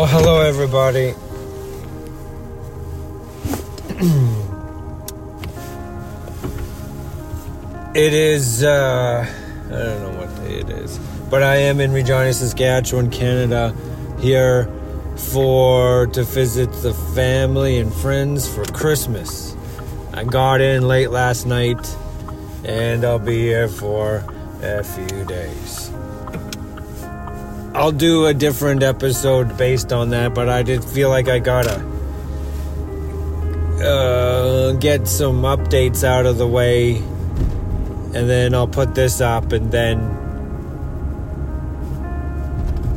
Oh, hello, everybody. it is, uh, I don't know what day it is, but I am in Regina, Saskatchewan, Canada, here for to visit the family and friends for Christmas. I got in late last night, and I'll be here for a few days. I'll do a different episode based on that, but I did feel like I gotta uh, get some updates out of the way, and then I'll put this up, and then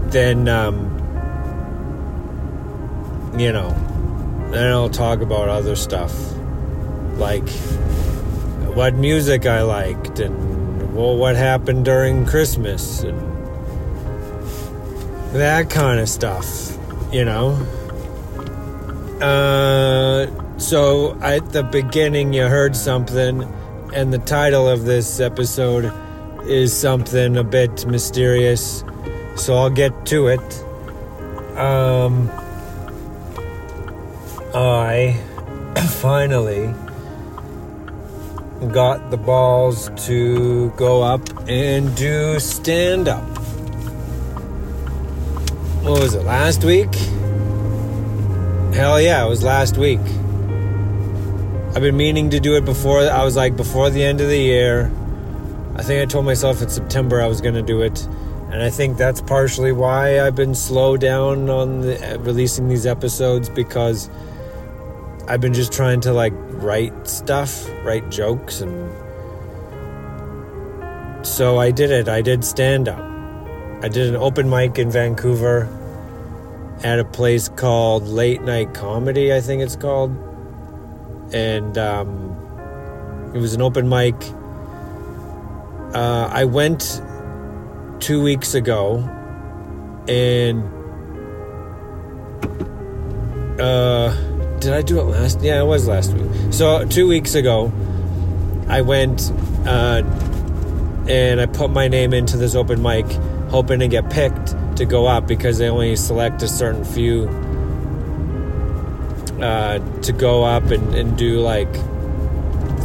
then um, you know, then I'll talk about other stuff like what music I liked and well, what happened during Christmas and that kind of stuff, you know. Uh, so at the beginning, you heard something, and the title of this episode is something a bit mysterious. So I'll get to it. Um, I finally got the balls to go up and do stand up what was it, last week? Hell yeah, it was last week. I've been meaning to do it before, I was like, before the end of the year. I think I told myself in September I was going to do it. And I think that's partially why I've been slow down on the, releasing these episodes because I've been just trying to like write stuff, write jokes, and so I did it. I did stand up. I did an open mic in Vancouver at a place called Late Night Comedy, I think it's called. And um, it was an open mic. Uh, I went two weeks ago and uh, did I do it last? Yeah, it was last week. So two weeks ago, I went uh, and I put my name into this open mic hoping to get picked to go up because they only select a certain few uh, to go up and, and do like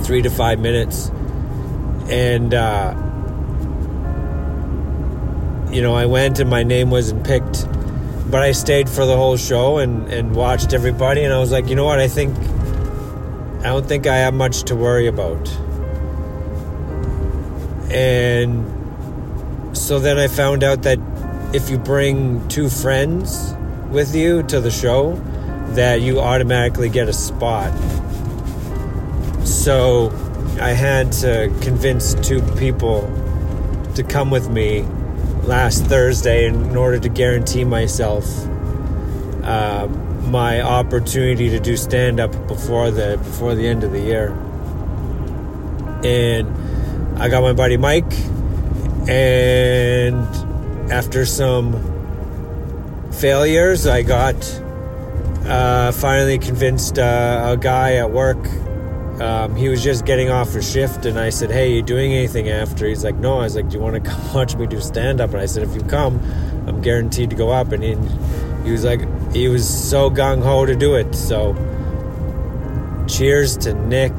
three to five minutes. And, uh, you know, I went and my name wasn't picked, but I stayed for the whole show and, and watched everybody. And I was like, you know what? I think, I don't think I have much to worry about. And so then I found out that if you bring two friends with you to the show, that you automatically get a spot. So I had to convince two people to come with me last Thursday in order to guarantee myself uh, my opportunity to do stand up before the before the end of the year. And I got my buddy Mike and after some failures, I got uh, finally convinced uh, a guy at work. Um, he was just getting off a shift, and I said, "Hey, you doing anything after?" He's like, "No." I was like, "Do you want to come watch me do stand up?" And I said, "If you come, I'm guaranteed to go up." And he, he was like, he was so gung ho to do it. So, cheers to Nick.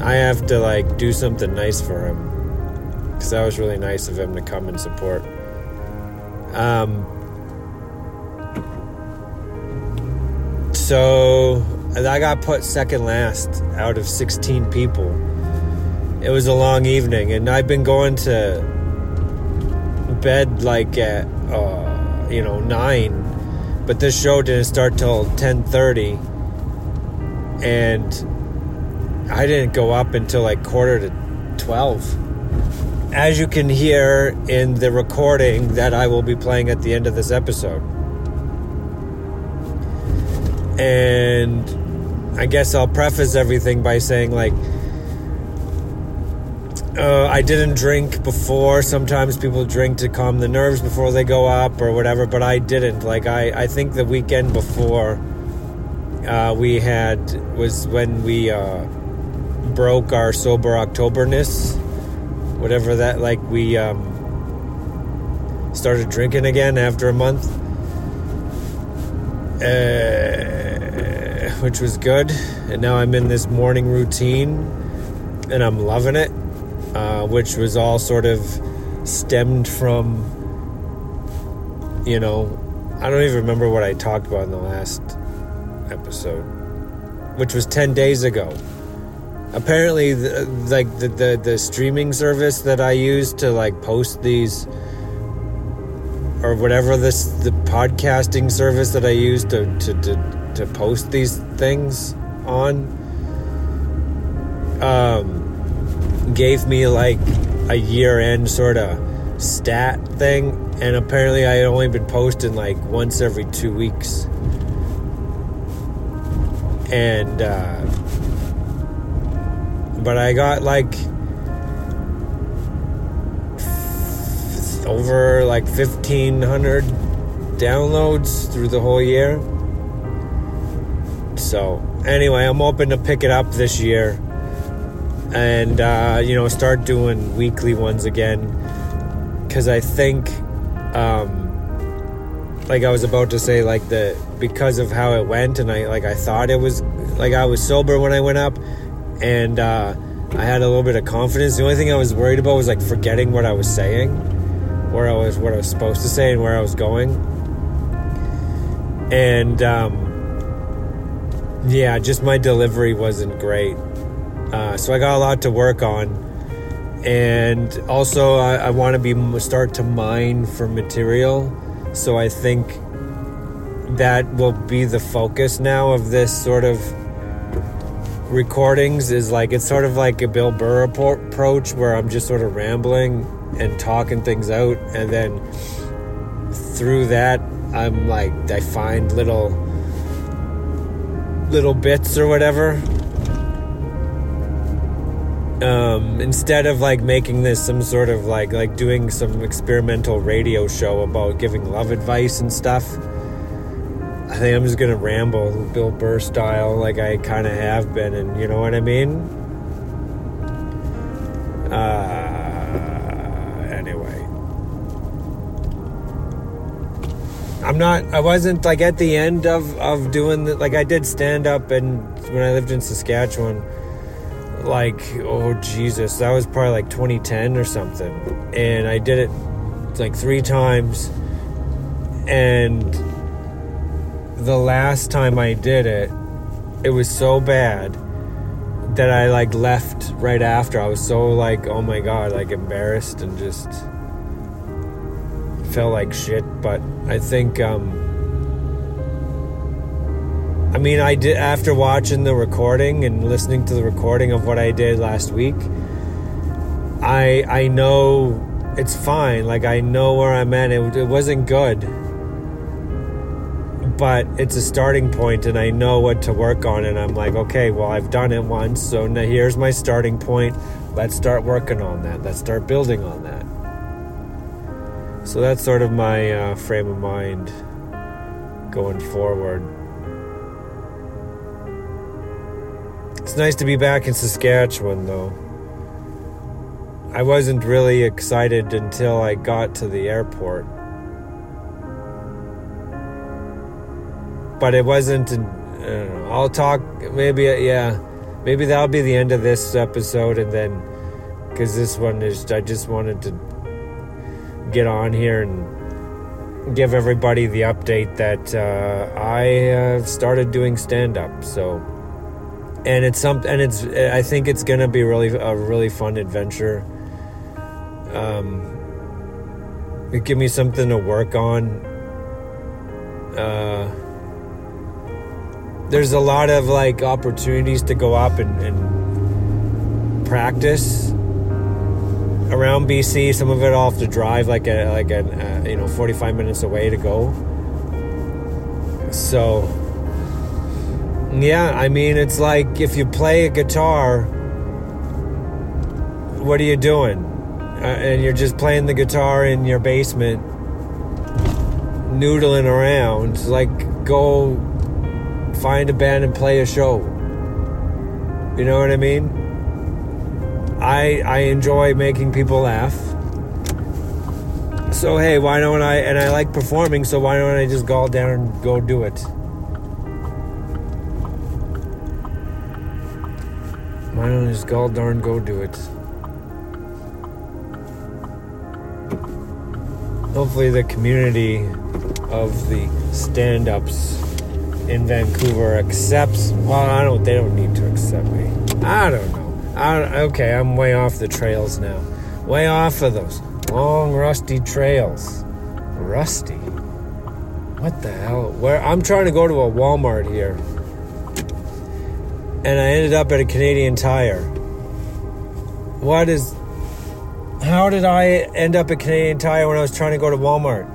I have to like do something nice for him because that was really nice of him to come and support. Um, so I got put second last out of 16 people. It was a long evening, and I've been going to bed like at uh, you know nine, but this show didn't start till 10:30, and I didn't go up until like quarter to 12 as you can hear in the recording that I will be playing at the end of this episode. And I guess I'll preface everything by saying, like, uh, I didn't drink before. Sometimes people drink to calm the nerves before they go up or whatever, but I didn't. Like, I, I think the weekend before uh, we had was when we uh, broke our sober Octoberness whatever that like we um, started drinking again after a month uh, which was good. And now I'm in this morning routine, and I'm loving it, uh, which was all sort of stemmed from, you know, I don't even remember what I talked about in the last episode, which was 10 days ago. Apparently, the, like the, the, the streaming service that I use to like post these or whatever this the podcasting service that I use to to, to, to post these things on um, gave me like a year end sort of stat thing and apparently I had only been posting like once every two weeks. And uh, but I got like over like 1500 downloads through the whole year. So, anyway, I'm hoping to pick it up this year and, uh, you know, start doing weekly ones again. Because I think, um, like I was about to say, like the because of how it went, and I like I thought it was like I was sober when I went up, and uh, I had a little bit of confidence. The only thing I was worried about was like forgetting what I was saying where I was, what I was supposed to say, and where I was going. And um, yeah, just my delivery wasn't great. Uh, so I got a lot to work on, and also I, I want to be start to mine for material. So I think that will be the focus now of this sort of recordings is like it's sort of like a Bill Burr approach where I'm just sort of rambling and talking things out and then through that i'm like i find little little bits or whatever. Um, instead of like making this some sort of like like doing some experimental radio show about giving love advice and stuff i think i'm just gonna ramble bill burr style like i kind of have been and you know what i mean uh anyway, I'm not. I wasn't like at the end of of doing the, like I did stand up and when I lived in Saskatchewan. Like oh Jesus, that was probably like 2010 or something, and I did it like three times, and the last time I did it, it was so bad that I like left right after. I was so like, oh my god, like embarrassed and just felt like shit, but I think um I mean I did after watching the recording and listening to the recording of what I did last week, I I know it's fine. Like I know where I'm at. It, it wasn't good. But it's a starting point and I know what to work on and I'm like, okay, well I've done it once, so now here's my starting point. Let's start working on that. Let's start building on that. So that's sort of my uh, frame of mind going forward. It's nice to be back in Saskatchewan, though. I wasn't really excited until I got to the airport. But it wasn't. Know, I'll talk. Maybe, yeah. Maybe that'll be the end of this episode, and then. Because this one is. I just wanted to get on here and give everybody the update that uh, I uh, started doing stand up. So, and it's some, and it's. I think it's gonna be really a really fun adventure. Um, give me something to work on. Uh, there's a lot of like opportunities to go up and, and practice around BC. Some of it have to drive like a like a uh, you know 45 minutes away to go. So yeah, I mean it's like if you play a guitar, what are you doing? Uh, and you're just playing the guitar in your basement, noodling around. Like go find a band and play a show. You know what I mean? I I enjoy making people laugh. So hey, why don't I and I like performing, so why don't I just go down and go do it? Why don't I just go darn go do it? Hopefully the community of the stand-ups in Vancouver accepts. Well, I don't. They don't need to accept me. I don't know. I, okay, I'm way off the trails now. Way off of those long, rusty trails. Rusty. What the hell? Where I'm trying to go to a Walmart here, and I ended up at a Canadian Tire. What is? How did I end up at Canadian Tire when I was trying to go to Walmart?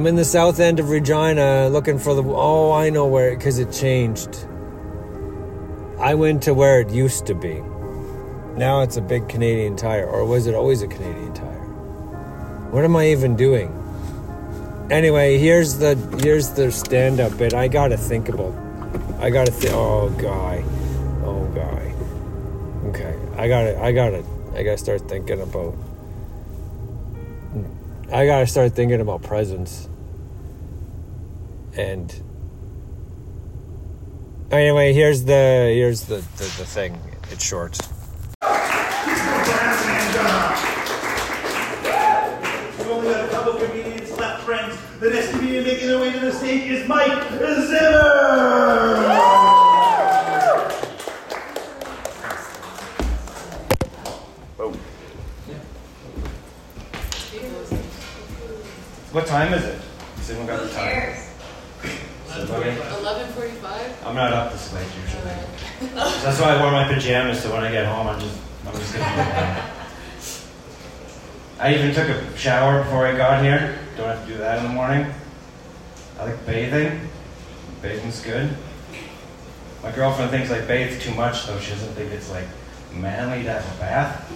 I'm in the south end of Regina looking for the. Oh, I know where, it because it changed. I went to where it used to be. Now it's a big Canadian tire. Or was it always a Canadian tire? What am I even doing? Anyway, here's the here's the stand up bit. I gotta think about I gotta think oh guy. Oh guy. Okay. I gotta I gotta I gotta start thinking about I gotta start thinking about presents. And anyway, here's the here's the, the, the thing. It's short. We've only got a couple comedians left, friends. The next comedian making their way to the stage is Mike Zimmer. Boom. What time is it? Has anyone got the time? Somebody? 11:45. I'm not up this late usually. That's why I wear my pajamas. So when I get home, I'm just I'm just gonna. Be. I even took a shower before I got here. Don't have to do that in the morning. I like bathing. Bathing's good. My girlfriend thinks I bathe too much, though she doesn't think it's like manly to have a bath.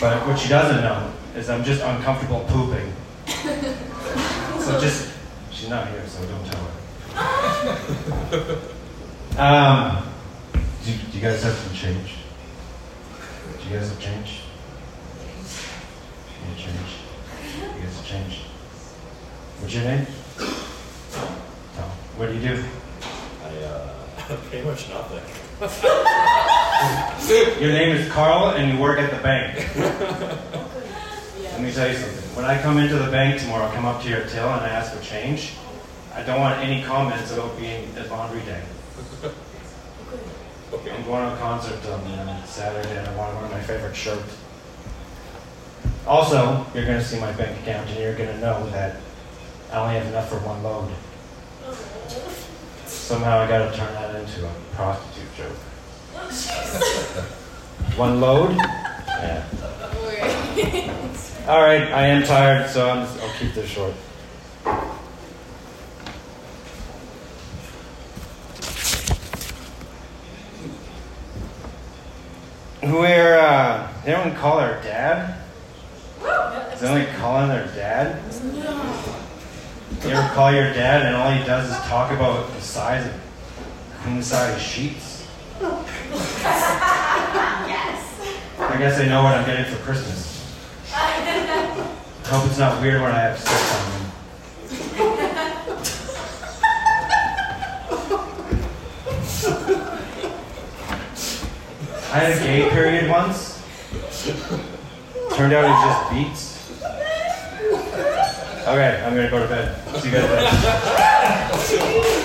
But what she doesn't know is I'm just uncomfortable pooping. so just she's not here, so don't tell her. Um, do, do you guys have some change? Do you guys have change? You need change? You guys have change? What's your name? No. What do you do? I, uh, pretty much nothing. Your name is Carl and you work at the bank. Let me tell you something. When I come into the bank tomorrow, I come up to your till and I ask for change, I don't want any comments about being at laundry day. Okay. I'm going to a concert on uh, Saturday and I want to wear my favorite shirt. Also, you're going to see my bank account and you're going to know that I only have enough for one load. Somehow I got to turn that into a prostitute joke. One load? Yeah. All right, I am tired, so I'm just, I'll keep this short. We're, uh, they don't call her dad? Is they only calling their dad? You ever call your dad and all he does is talk about the size of queen size of sheets? Yes. I guess I know what I'm getting for Christmas. I hope it's not weird when I have sex on them. I had a gay period once. Turned out it was just beats. Okay, I'm gonna go to bed. See you guys later.